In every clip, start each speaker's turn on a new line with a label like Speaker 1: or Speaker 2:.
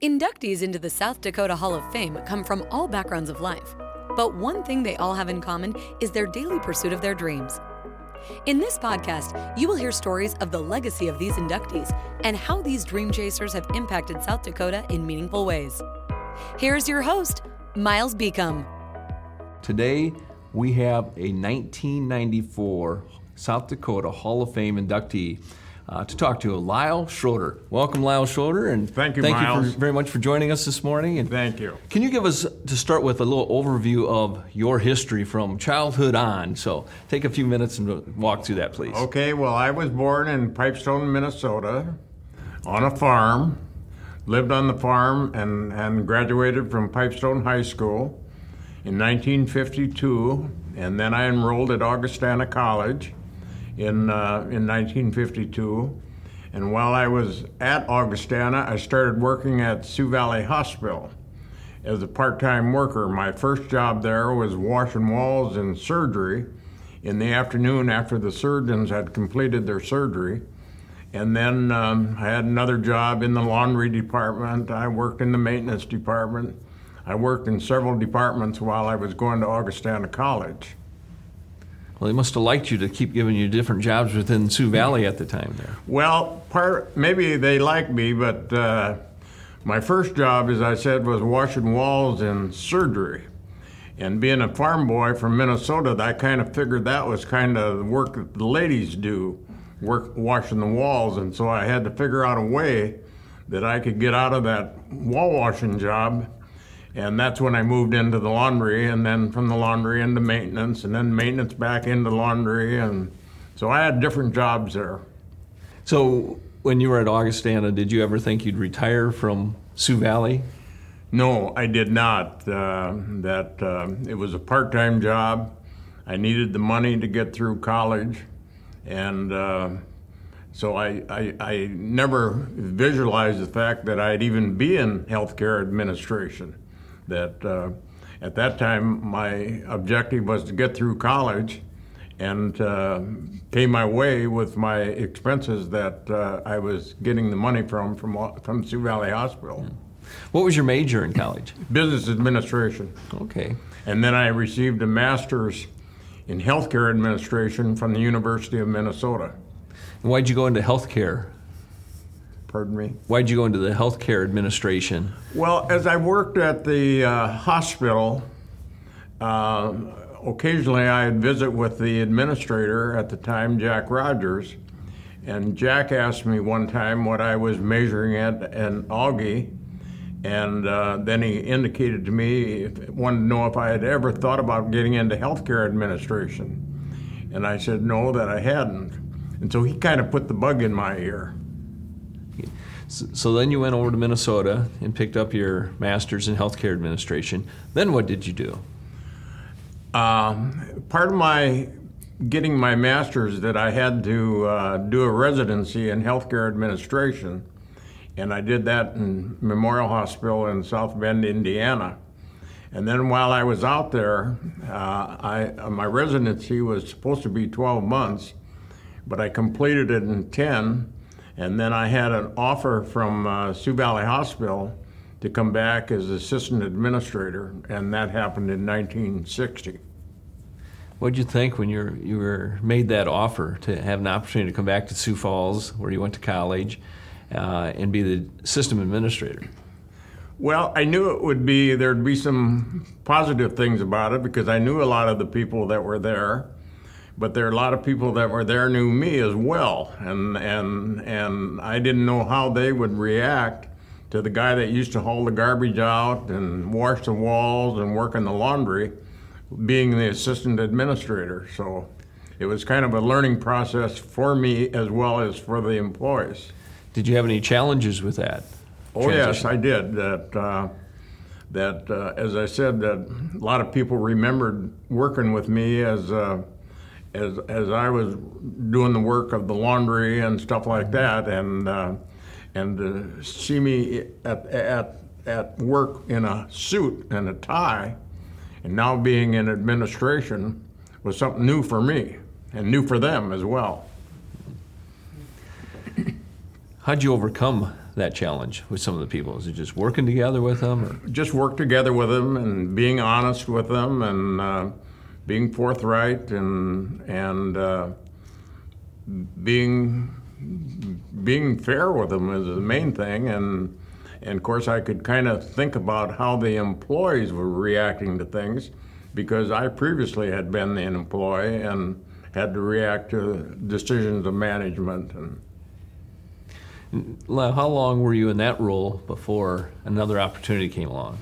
Speaker 1: Inductees into the South Dakota Hall of Fame come from all backgrounds of life, but one thing they all have in common is their daily pursuit of their dreams. In this podcast, you will hear stories of the legacy of these inductees and how these dream chasers have impacted South Dakota in meaningful ways. Here's your host, Miles Beacom.
Speaker 2: Today, we have a 1994 South Dakota Hall of Fame inductee uh, to talk to Lyle Schroeder. Welcome, Lyle Schroeder, and
Speaker 3: Thank you,
Speaker 2: thank
Speaker 3: Miles.
Speaker 2: you for, very much for joining us this morning. And
Speaker 3: Thank you.
Speaker 2: Can you give us to start with a little overview of your history from childhood on? So take a few minutes and walk through that, please.
Speaker 3: Okay, well, I was born in Pipestone, Minnesota, on a farm. Lived on the farm and, and graduated from Pipestone High School in 1952, and then I enrolled at Augustana College in uh, in 1952. And while I was at Augustana, I started working at Sioux Valley Hospital as a part-time worker. My first job there was washing walls in surgery in the afternoon after the surgeons had completed their surgery. And then um, I had another job in the laundry department. I worked in the maintenance department. I worked in several departments while I was going to Augustana College.
Speaker 2: Well, they must have liked you to keep giving you different jobs within Sioux Valley at the time there.
Speaker 3: Well, part maybe they liked me, but uh, my first job, as I said, was washing walls and surgery. And being a farm boy from Minnesota, I kind of figured that was kind of the work that the ladies do, work washing the walls. And so I had to figure out a way that I could get out of that wall washing job. And that's when I moved into the laundry, and then from the laundry into maintenance, and then maintenance back into laundry. And so I had different jobs there.
Speaker 2: So when you were at Augustana, did you ever think you'd retire from Sioux Valley?
Speaker 3: No, I did not. Uh, that uh, it was a part-time job. I needed the money to get through college, and uh, so I, I, I never visualized the fact that I'd even be in healthcare administration. That uh, at that time my objective was to get through college and uh, pay my way with my expenses that uh, I was getting the money from from from Sioux Valley Hospital.
Speaker 2: What was your major in college?
Speaker 3: Business administration.
Speaker 2: Okay.
Speaker 3: And then I received a master's in healthcare administration from the University of Minnesota.
Speaker 2: And why'd you go into healthcare?
Speaker 3: Pardon me?
Speaker 2: Why'd you go into the healthcare administration?
Speaker 3: Well, as I worked at the uh, hospital, uh, occasionally I'd visit with the administrator at the time, Jack Rogers. And Jack asked me one time what I was measuring at in Augie. And uh, then he indicated to me, if, wanted to know if I had ever thought about getting into healthcare administration. And I said no, that I hadn't. And so he kind of put the bug in my ear.
Speaker 2: So, then you went over to Minnesota and picked up your master's in healthcare administration. Then what did you do?
Speaker 3: Um, part of my getting my master's that I had to uh, do a residency in healthcare administration, and I did that in Memorial Hospital in South Bend, Indiana. And then while I was out there, uh, I, uh, my residency was supposed to be 12 months, but I completed it in 10. And then I had an offer from uh, Sioux Valley Hospital to come back as assistant administrator, and that happened in 1960.
Speaker 2: What did you think when you were, you were made that offer to have an opportunity to come back to Sioux Falls, where you went to college, uh, and be the system administrator?
Speaker 3: Well, I knew it would be there'd be some positive things about it because I knew a lot of the people that were there, but there are a lot of people that were there knew me as well, and and and I didn't know how they would react to the guy that used to haul the garbage out and wash the walls and work in the laundry, being the assistant administrator. So it was kind of a learning process for me as well as for the employees.
Speaker 2: Did you have any challenges with that?
Speaker 3: Oh yes. I did. That uh, that uh, as I said, that a lot of people remembered working with me as uh, as as I was doing the work of the laundry and stuff like that, and uh, and to see me at at at work in a suit and a tie, and now being in administration was something new for me and new for them as well.
Speaker 2: How'd you overcome that challenge with some of the people? Is it just working together with them? Or?
Speaker 3: Just work together with them and being honest with them and uh, being forthright and and uh, being being fair with them is the main thing and and of course I could kind of think about how the employees were reacting to things because I previously had been an employee and had to react to decisions of management and
Speaker 2: how long were you in that role before another opportunity came along?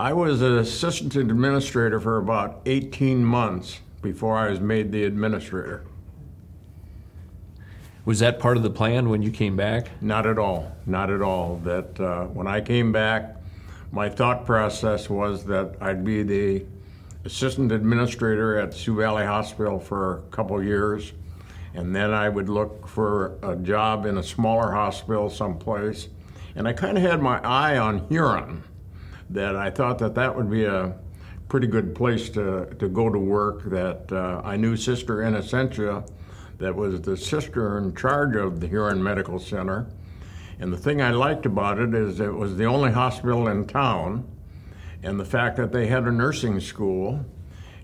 Speaker 3: I was an assistant administrator for about 18 months before I was made the administrator.
Speaker 2: Was that part of the plan when you came back?
Speaker 3: Not at all. Not at all. That uh, when I came back, my thought process was that I'd be the assistant administrator at Sioux Valley Hospital for a couple years, and then I would look for a job in a smaller hospital someplace. And I kind of had my eye on Huron, that I thought that that would be a pretty good place to, to go to work. That uh, I knew Sister Innocentia, that was the sister in charge of the Huron Medical Center. And the thing I liked about it is it was the only hospital in town and the fact that they had a nursing school,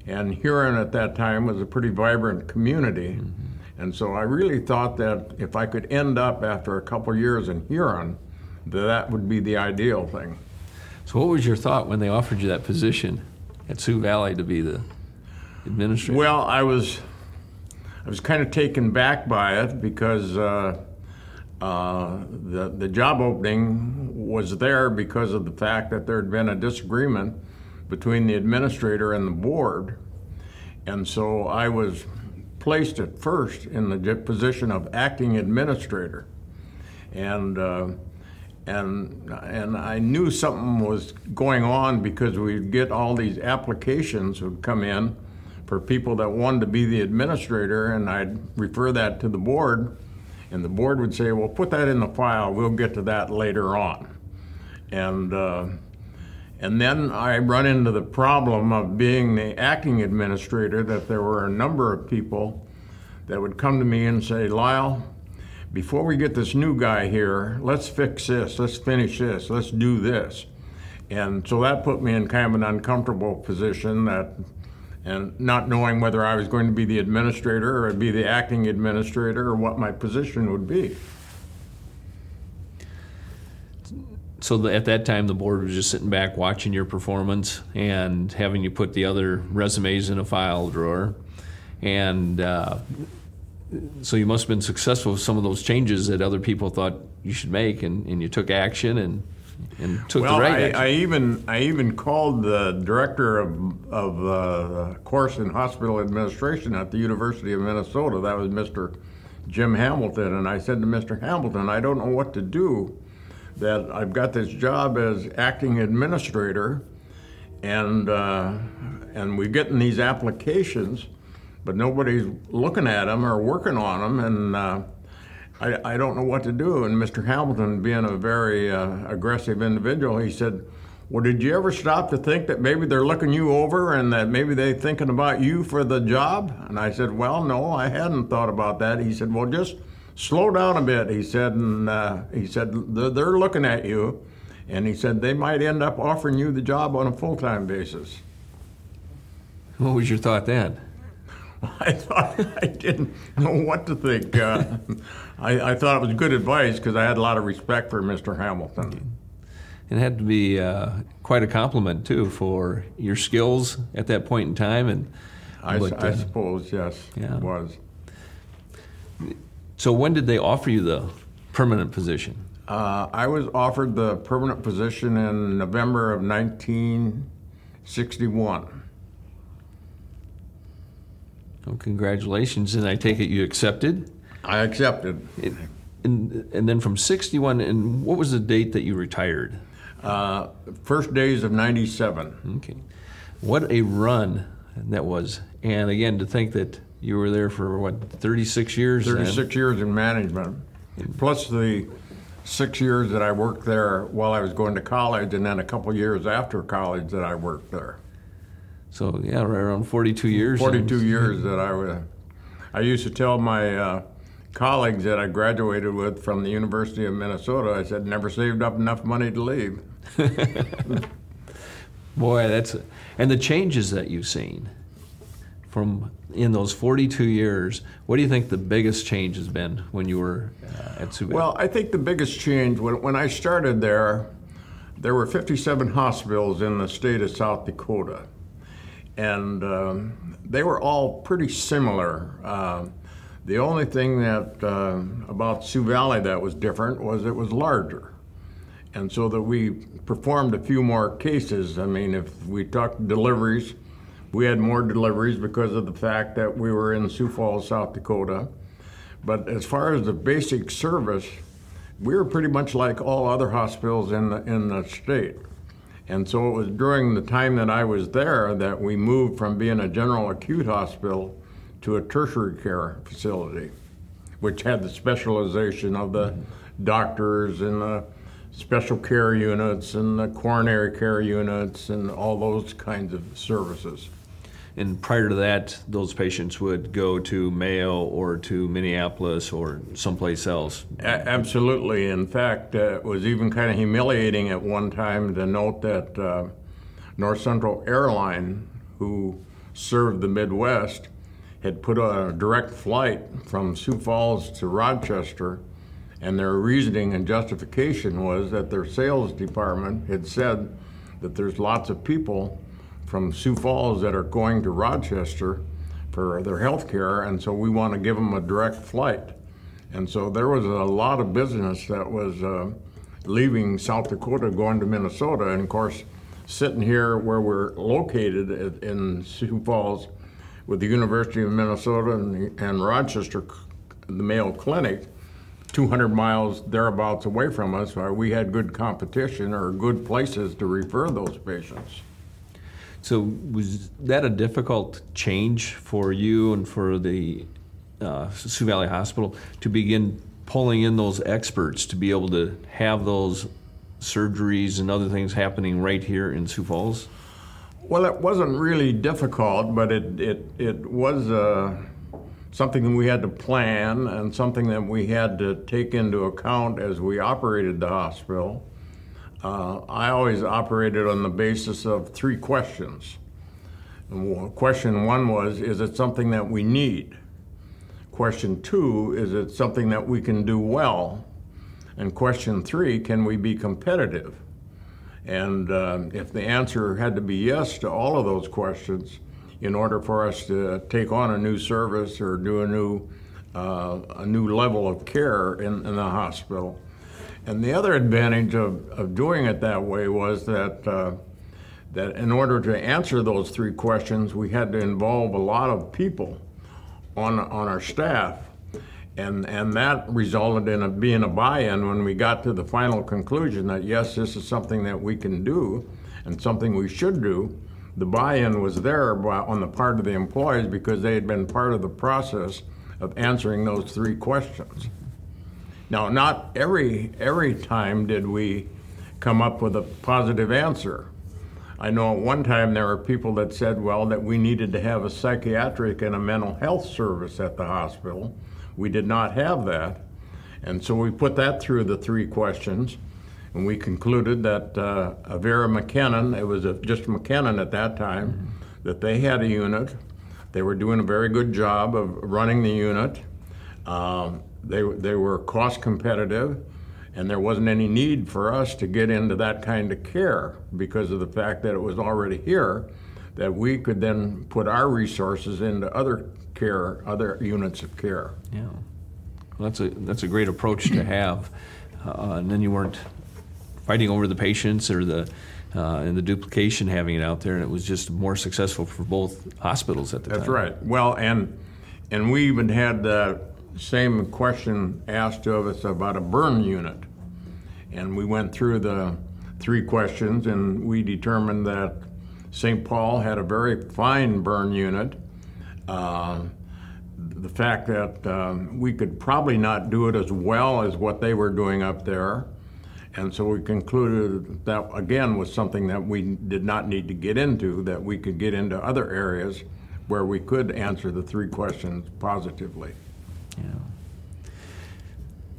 Speaker 3: and Huron at that time was a pretty vibrant community. Mm-hmm. And so I really thought that if I could end up after a couple years in Huron, that that would be the ideal thing.
Speaker 2: So, what was your thought when they offered you that position at Sioux Valley to be the administrator?
Speaker 3: Well, I was, I was kind of taken back by it because uh, uh, the, the job opening was there because of the fact that there had been a disagreement between the administrator and the board. And so I was placed at first in the position of acting administrator. And, uh, and, and I knew something was going on because we'd get all these applications would come in for people that wanted to be the administrator, and I'd refer that to the board and the board would say, well, put that in the file, we'll get to that later on. And, uh, and then I run into the problem of being the acting administrator that there were a number of people that would come to me and say, Lyle, before we get this new guy here, let's fix this, let's finish this, let's do this. And so that put me in kind of an uncomfortable position that and not knowing whether I was going to be the administrator or be the acting administrator or what my position would be.
Speaker 2: So the, at that time, the board was just sitting back watching your performance and having you put the other resumes in a file drawer. And uh, so you must have been successful with some of those changes that other people thought you should make, and, and you took action and and took
Speaker 3: well,
Speaker 2: the right
Speaker 3: I,
Speaker 2: action.
Speaker 3: I even I even called the director of of uh, course in hospital administration at the University of Minnesota. That was Mr. Jim Hamilton, and I said to Mr. Hamilton, I don't know what to do. That I've got this job as acting administrator, and uh, and we're getting these applications, but nobody's looking at them or working on them, and uh, I, I don't know what to do. And Mr. Hamilton, being a very uh, aggressive individual, he said, well, did you ever stop to think that maybe they're looking you over and that maybe they're thinking about you for the job? And I said, well, no, I hadn't thought about that. He said, well, just slow down a bit. He said, and uh, he said they're looking at you, and he said they might end up offering you the job on a full-time basis.
Speaker 2: What was your thought then?
Speaker 3: I thought I didn't know what to think. Uh, I, I, thought it was good advice because I had a lot of respect for Mr. Hamilton.
Speaker 2: It had to be uh, quite a compliment too for your skills at that point in time, and
Speaker 3: I, but, I uh, suppose yes, yeah. it was.
Speaker 2: So when did they offer you the permanent position?
Speaker 3: Uh, I was offered the permanent position in November of 1961.
Speaker 2: Well, congratulations, and I take it you accepted.
Speaker 3: I accepted.
Speaker 2: It, and, and then from 61, and what was the date that you retired?
Speaker 3: Uh, first days of 97.
Speaker 2: Okay. What a run that was. And again, to think that you were there for what, 36 years?
Speaker 3: 36 then? years in management, plus the six years that I worked there while I was going to college, and then a couple years after college that I worked there.
Speaker 2: So yeah, right around 42 years.
Speaker 3: 42 years that I was. I used to tell my uh, colleagues that I graduated with from the University of Minnesota, I said, never saved up enough money to leave.
Speaker 2: Boy, that's and the changes that you've seen from in those 42 years. What do you think the biggest change has been when you were uh, at Valley?
Speaker 3: Well, I think the biggest change when, when I started there, there were 57 hospitals in the state of South Dakota, and um, they were all pretty similar. Uh, the only thing that uh, about Sioux Valley that was different was it was larger and so that we performed a few more cases. I mean, if we talked deliveries, we had more deliveries because of the fact that we were in Sioux Falls, South Dakota. But as far as the basic service, we were pretty much like all other hospitals in the in the state. And so it was during the time that I was there that we moved from being a general acute hospital to a tertiary care facility, which had the specialization of the doctors and the special care units and the coronary care units and all those kinds of services.
Speaker 2: And prior to that, those patients would go to Mayo or to Minneapolis or someplace else.
Speaker 3: A- absolutely. In fact, uh, it was even kind of humiliating at one time to note that uh, North Central Airline, who served the Midwest, had put a direct flight from Sioux Falls to Rochester and their reasoning and justification was that their sales department had said that there's lots of people from Sioux Falls that are going to Rochester for their health care, and so we want to give them a direct flight. And so there was a lot of business that was uh, leaving South Dakota going to Minnesota. And of course, sitting here where we're located in Sioux Falls with the University of Minnesota and, and Rochester, the Mayo Clinic, 200 miles thereabouts away from us, we had good competition or good places to refer those patients.
Speaker 2: So was that a difficult change for you and for the uh, Sioux Valley Hospital to begin pulling in those experts to be able to have those surgeries and other things happening right here in Sioux Falls?
Speaker 3: Well, it wasn't really difficult, but it it it was. Uh, something that we had to plan and something that we had to take into account as we operated the hospital. Uh, I always operated on the basis of three questions. question one was Is it something that we need? Question two Is it something that we can do well? And question three Can we be competitive? And uh, if the answer had to be yes to all of those questions, in order for us to take on a new service or do a new uh, a new level of care in, in, the hospital. And the other advantage of, of doing it that way was that uh, that in order to answer those three questions, we had to involve a lot of people on on our staff. And, and that resulted in a, being a buy-in when we got to the final conclusion that yes, this is something that we can do and something we should do the buy-in was there on the part of the employees because they had been part of the process of answering those three questions. Now, not every every time did we come up with a positive answer. I know at one time there were people that said, well, that we needed to have a psychiatric and a mental health service at the hospital. We did not have that. And so we put that through the three questions. And we concluded that uh, Avera McKennan, it was a, just McKennan at that time, mm-hmm. that they had a unit. They were doing a very good job of running the unit. Um, they, they were cost competitive, and there wasn't any need for us to get into that kind of care because of the fact that it was already here, that we could then put our resources into other care, other units of care.
Speaker 2: Yeah. Well, that's a that's a great approach to have, uh, and then you weren't fighting over the patients or the uh, and the duplication having it out there, and it was just more successful for both hospitals at the
Speaker 3: That's
Speaker 2: time.
Speaker 3: That's right. Well, and and we even had the same question asked of us about a burn unit, and we went through the three questions, and we determined that St. Paul had a very fine burn unit. Uh, the fact that um, we could probably not do it as well as what they were doing up there and so we concluded that, again, was something that we did not need to get into, that we could get into other areas where we could answer the three questions positively.
Speaker 2: Yeah.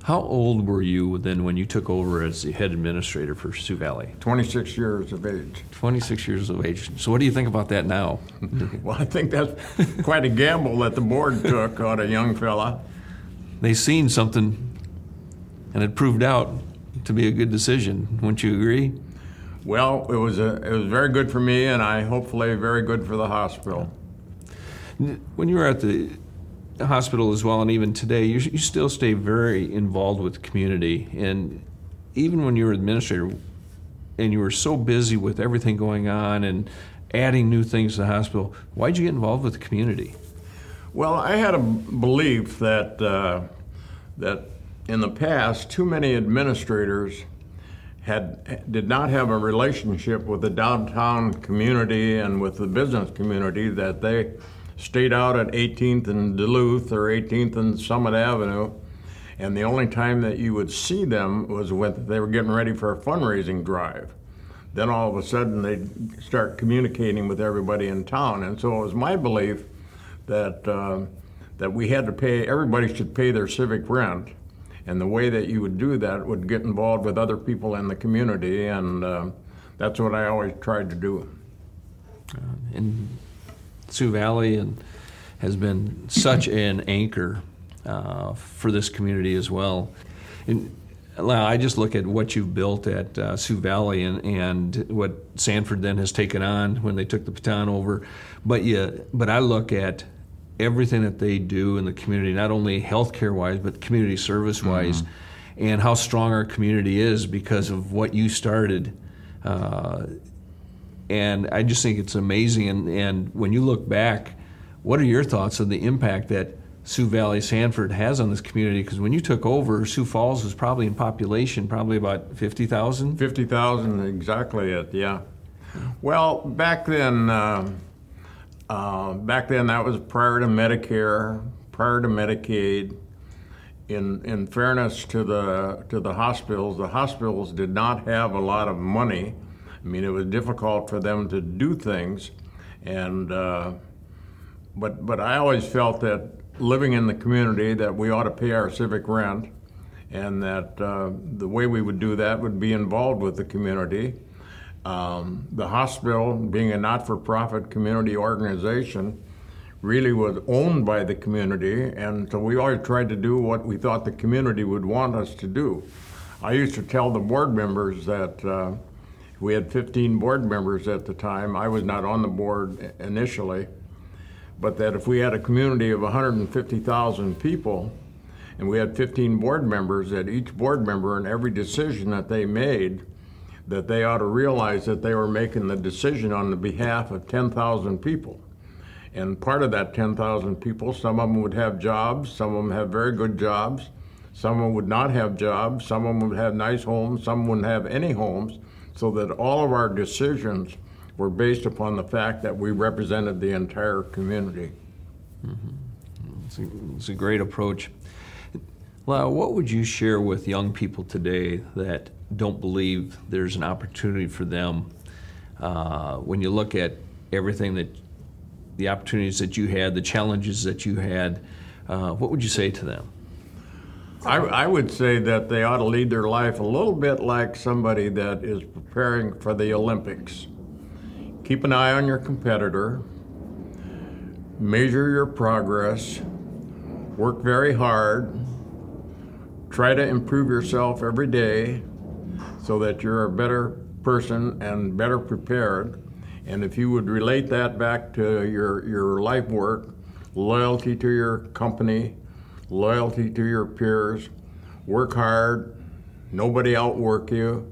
Speaker 2: How old were you then when you took over as the head administrator for Sioux Valley?
Speaker 3: 26 years of age.
Speaker 2: 26 years of age. So, what do you think about that now?
Speaker 3: Well, I think that's quite a gamble that the board took on a young fella.
Speaker 2: They seen something, and it proved out to be a good decision. Wouldn't you agree?
Speaker 3: Well, it was a, it was very good for me, and I hopefully very good for the hospital.
Speaker 2: When you were at the hospital as well, and even today, you, you still stay very involved with the community. And even when you were administrator, and you were so busy with everything going on and adding new things to the hospital, why'd you get involved with the community?
Speaker 3: Well, I had a belief that uh, that in the past, too many administrators had did not have a relationship with the downtown community and with the business community that they stayed out at 18th and Duluth or 18th and Summit Avenue, and the only time that you would see them was when they were getting ready for a fundraising drive. Then all of a sudden they'd start communicating with everybody in town, and so it was my belief that uh, that we had to pay. Everybody should pay their civic rent, and the way that you would do that would get involved with other people in the community, and uh, that's what I always tried to do.
Speaker 2: Uh, and Sioux Valley and has been such an anchor uh, for this community as well. And I just look at what you've built at uh, Sioux Valley and, and what Sanford then has taken on when they took the baton over. But yeah, but I look at everything that they do in the community, not only healthcare wise, but community service wise, mm-hmm. and how strong our community is because of what you started. Uh, and I just think it's amazing. And, and when you look back, what are your thoughts on the impact that Sioux Valley Sanford has on this community? Because when you took over, Sioux Falls was probably in population probably about 50,000?
Speaker 3: 50,000, exactly it, yeah. Well, back then, uh, uh, back then that was prior to Medicare, prior to Medicaid. In, in fairness to the to the hospitals, the hospitals did not have a lot of money I mean, it was difficult for them to do things, and uh, but but I always felt that living in the community that we ought to pay our civic rent, and that uh, the way we would do that would be involved with the community. Um, the hospital, being a not-for-profit community organization, really was owned by the community, and so we always tried to do what we thought the community would want us to do. I used to tell the board members that. Uh, we had 15 board members at the time. I was not on the board initially, but that if we had a community of 150,000 people and we had 15 board members, that each board member and every decision that they made, that they ought to realize that they were making the decision on the behalf of 10,000 people. And part of that 10,000 people, some of them would have jobs, some of them have very good jobs, some of them would not have jobs, some of them would have nice homes, some wouldn't have any homes so that all of our decisions were based upon the fact that we represented the entire community.
Speaker 2: Mm-hmm. It's, a, a, great approach. Lyle, what would you share with young people today that don't believe there's an opportunity for them uh, when you look at everything that the opportunities that you had, the challenges that you had? Uh, what would you say to them?
Speaker 3: I, I, would say that they ought to lead their life a little bit like somebody that is preparing for the Olympics. Keep an eye on your competitor, measure your progress, work very hard, try to improve yourself every day so that you're a better person and better prepared. And if you would relate that back to your, your life work, loyalty to your company, loyalty to your peers, work hard, nobody outwork you.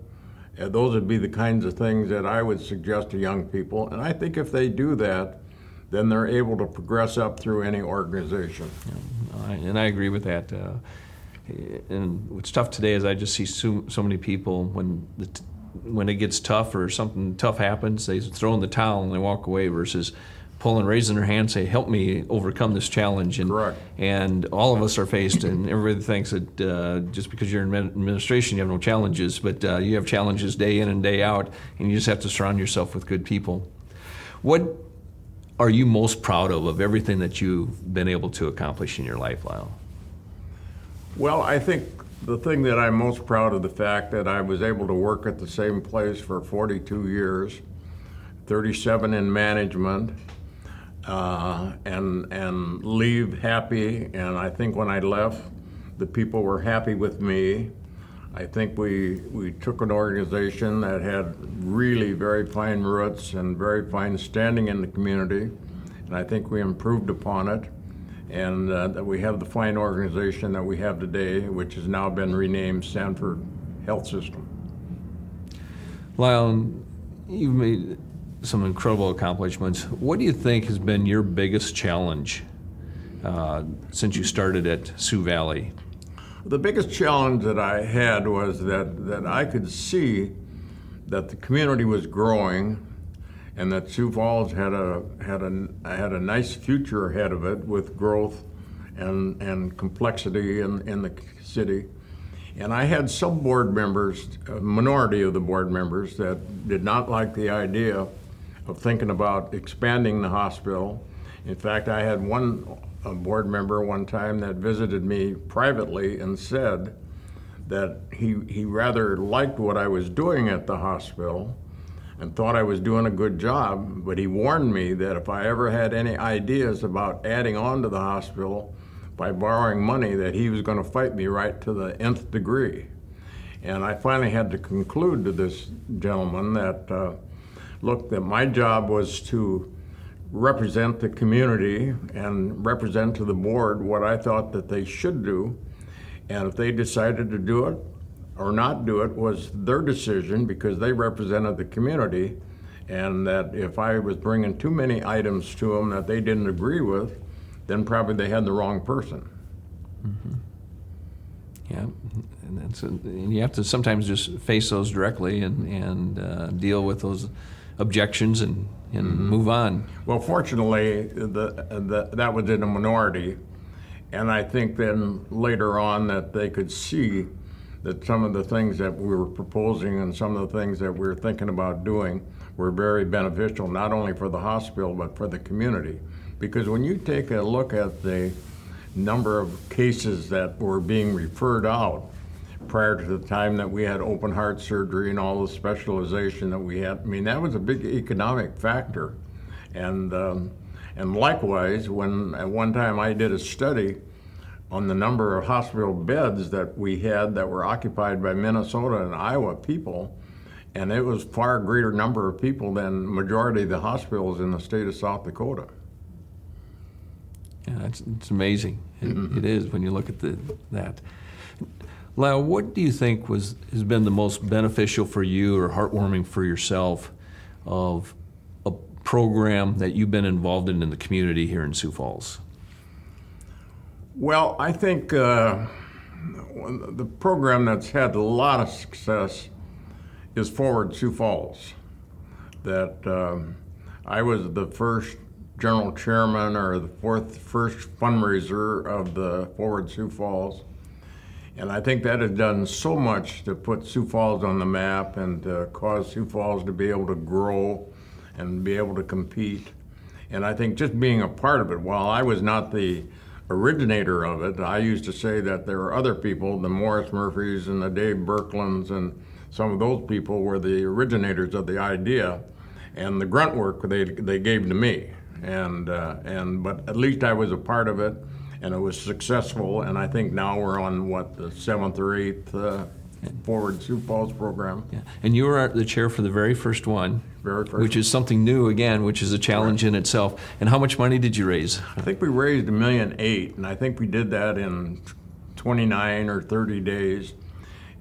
Speaker 3: And those would be the kinds of things that I would suggest to young people. And I think if they do that, then they're able to progress up through any organization.
Speaker 2: Yeah, and I agree with that. Uh, and what's tough today is I just see so, so many people when the when it gets tough or something tough happens, they throw in the towel and they walk away versus pulling, raising their hand, say, "Help me overcome this challenge." And
Speaker 3: Correct.
Speaker 2: and all of us are faced, and everybody thinks that uh, just because you're in administration, you have no challenges, but uh, you have challenges day in and day out, and you just have to surround yourself with good people. What are you most proud of of everything that you've been able to accomplish in your life, Lyle?
Speaker 3: Well, I think the thing that I'm most proud of the fact that I was able to work at the same place for 42 years, 37 in management, uh, and and leave happy. And I think when I left, the people were happy with me. I think we we took an organization that had really very fine roots and very fine standing in the community, and I think we improved upon it and uh, that we have the fine organization that we have today, which has now been renamed Sanford Health System.
Speaker 2: Lyle, you've made some incredible accomplishments. What do you think has been your biggest challenge uh, since you started at Sioux Valley?
Speaker 3: The biggest challenge that I had was that, that I could see that the community was growing and that Sioux Falls had a had a had a nice future ahead of it with growth and and complexity in in the city. And I had some board members, a minority of the board members, that did not like the idea of thinking about expanding the hospital. In fact, I had one board member one time that visited me privately and said that he, he rather liked what I was doing at the hospital and thought I was doing a good job, but he warned me that if I ever had any ideas about adding on to the hospital by borrowing money, that he was going to fight me right to the nth degree. And I finally had to conclude to this gentleman that, uh, look, that my job was to represent the community and represent to the board what I thought that they should do. And if they decided to do it, or not do it was their decision because they represented the community, and that if I was bringing too many items to them that they didn't agree with, then probably they had the wrong person.
Speaker 2: Mm-hmm. Yeah, and a, and you have to sometimes just face those directly and and uh, deal with those objections and and mm-hmm. move on.
Speaker 3: Well, fortunately, the, the that was in a minority, and I think then later on that they could see that some of the things that we were proposing and some of the things that we were thinking about doing were very beneficial, not only for the hospital, but for the community. Because when you take a look at the number of cases that were being referred out prior to the time that we had open heart surgery and all the specialization that we had, I mean, that was a big economic factor. And, um, and likewise, when at one time I did a study on the number of hospital beds that we had that were occupied by Minnesota and Iowa people, and it was far greater number of people than majority of the hospitals in the state of South Dakota.
Speaker 2: Yeah, it's, it's amazing. It, mm-hmm. it is when you look at the, that. Lyle, what do you think was has been the most beneficial for you or heartwarming for yourself of a program that you've been involved in in the community here in Sioux Falls?
Speaker 3: Well, I think uh, the program that's had a lot of success is Forward Sioux Falls. That um, I was the first general chairman or the fourth first fundraiser of the Forward Sioux Falls. And I think that has done so much to put Sioux Falls on the map and to cause Sioux Falls to be able to grow and be able to compete. And I think just being a part of it, while I was not the originator of it. I used to say that there were other people, the Morris Murphys and the Dave Berklands and some of those people were the originators of the idea, and the grunt work they they gave to me. And uh, and but at least I was a part of it, and it was successful. And I think now we're on what the seventh or eighth. Uh, Forward Sioux Falls program.
Speaker 2: Yeah. And you were the chair for the very first one,
Speaker 3: very first
Speaker 2: which
Speaker 3: one.
Speaker 2: is something new again, which is a challenge right. in itself. And how much money did you raise?
Speaker 3: I think we raised a million eight, and I think we did that in 29 or 30 days.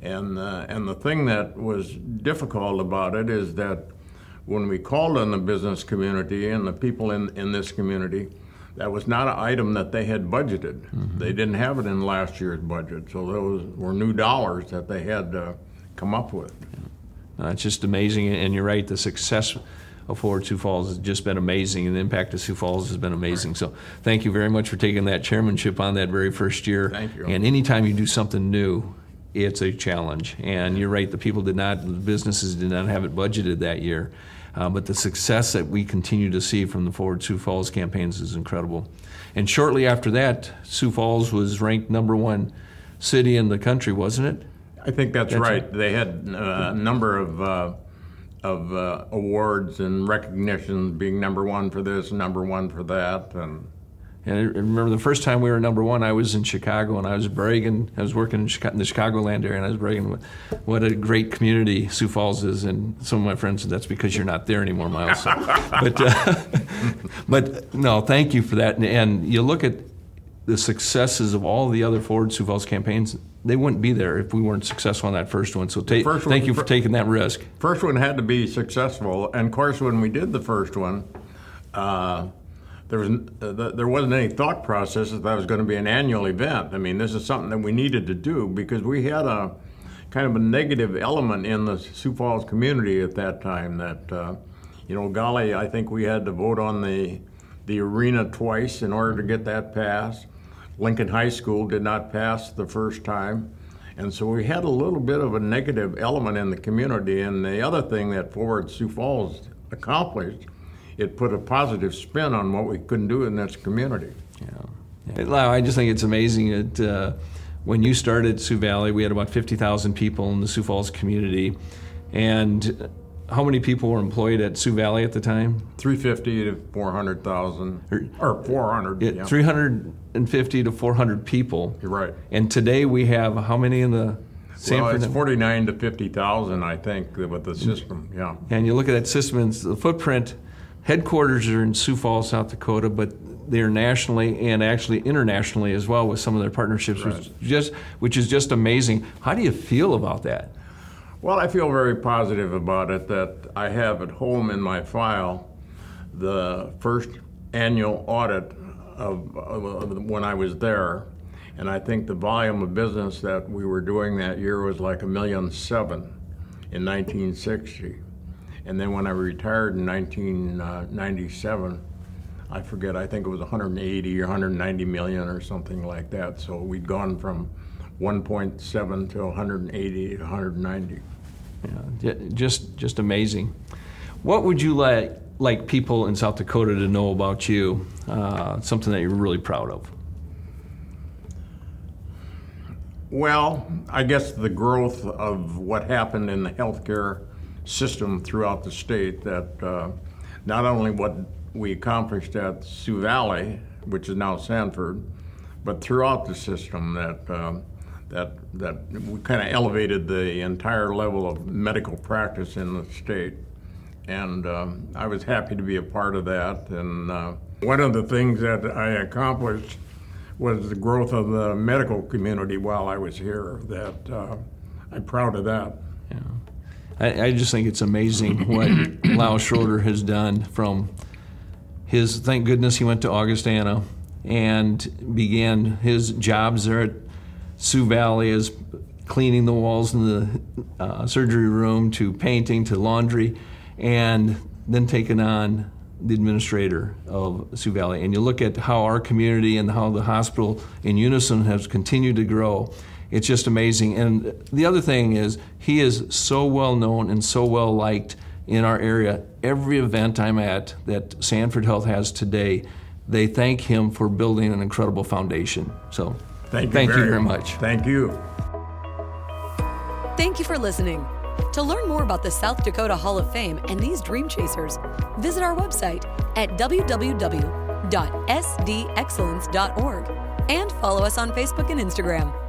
Speaker 3: And uh, and the thing that was difficult about it is that when we called on the business community and the people in, in this community, that was not an item that they had budgeted. Mm-hmm. They didn't have it in last year's budget, so those were new dollars that they had to come up with.
Speaker 2: Yeah. Uh, it's just amazing, and you're right. The success of Forward Sioux Falls has just been amazing, and the impact of Sioux Falls has been amazing. Right. So, thank you very much for taking that chairmanship on that very first year.
Speaker 3: Thank you.
Speaker 2: And anytime you do something new, it's a challenge. And you're right. The people did not, the businesses did not have it budgeted that year. Uh, but the success that we continue to see from the Forward Sioux Falls campaigns is incredible. And shortly after that, Sioux Falls was ranked number one city in the country, wasn't it?
Speaker 3: I think that's, right. They had uh, a number of uh, of uh, awards and recognitions, being number one for this, number one for that, and
Speaker 2: And I remember the first time we were number one, I was in Chicago and I was bragging. I was working in, Chicago, in the Chicagoland area and I was bragging what, a great community Sioux Falls is. And some of my friends said, that's because you're not there anymore, Miles. So, but, uh, but no, thank you for that. And, and you look at the successes of all the other Forward Sioux Falls campaigns, they wouldn't be there if we weren't successful on that first one. So ta-
Speaker 3: first
Speaker 2: thank
Speaker 3: one-
Speaker 2: you for taking that risk.
Speaker 3: First one had to be successful, and of course, when we did the first one, uh, there was uh, th- there wasn't any thought process that that was going to be an annual event. I mean, this is something that we needed to do because we had a kind of a negative element in the Sioux Falls community at that time. That uh, you know, golly, I think we had to vote on the the arena twice in order to get that passed. Lincoln High School did not pass the first time. And so we had a little bit of a negative element in the community. And the other thing that Forward Sioux Falls accomplished, it put a positive spin on what we couldn't do in this community.
Speaker 2: Yeah. Lyle, I just think it's amazing that uh, when you started Sioux Valley, we had about 50,000 people in the Sioux Falls community. And how many people were employed at Sioux Valley at the time?
Speaker 3: 350 to 400,000, or 400.
Speaker 2: It,
Speaker 3: yeah.
Speaker 2: 350 to 400 people.
Speaker 3: You're right.
Speaker 2: And today we have how many in the
Speaker 3: Well, it's 49 to 50,000, I think, with the system. Yeah.
Speaker 2: and you look at that system, and the footprint, headquarters are in Sioux Falls, South Dakota, but they're nationally and actually internationally as well with some of their partnerships, which, just, which is just amazing. How do you feel about that?
Speaker 3: Well, I feel very positive about it that I have at home in my file the first annual audit of, of, of when I was there. And I think the volume of business that we were doing that year was like a million seven in 1960. And then when I retired in 1997, I forget, I think it was 180 or 190 million or something like that. So we'd gone from 1.7 to 180 to 190.
Speaker 2: Yeah, just just amazing. What would you like like people in South Dakota to know about you? Uh, something that you're really proud of.
Speaker 3: Well, I guess the growth of what happened in the healthcare system throughout the state that uh, not only what we accomplished at Sioux Valley, which is now Sanford, but throughout the system that um, that that we kind of elevated the entire level of medical practice in the state, and um, I was happy to be a part of that. And uh, one of the things that I accomplished was the growth of the medical community while I was here. That uh, I'm proud of that.
Speaker 2: Yeah. I, I just think it's amazing what Lyle Schroeder has done from his, thank goodness he went to Augustana and began his jobs there at Sioux Valley as cleaning the walls in the uh, surgery room to painting to laundry and then taking on the administrator of Sioux Valley. And you look at how our community and how the hospital in unison has continued to grow. It's just amazing. And the other thing is, he is so well known and so well liked in our area. Every event I'm at that Sanford Health has today, they thank him for building an incredible foundation. So,
Speaker 3: Thank you,
Speaker 2: thank
Speaker 3: very,
Speaker 2: you very much.
Speaker 3: Thank you.
Speaker 1: Thank you for listening. To learn more about the South Dakota Hall of Fame and these dream chasers, visit our website at www.sdexcellence.org and follow us on Facebook and Instagram.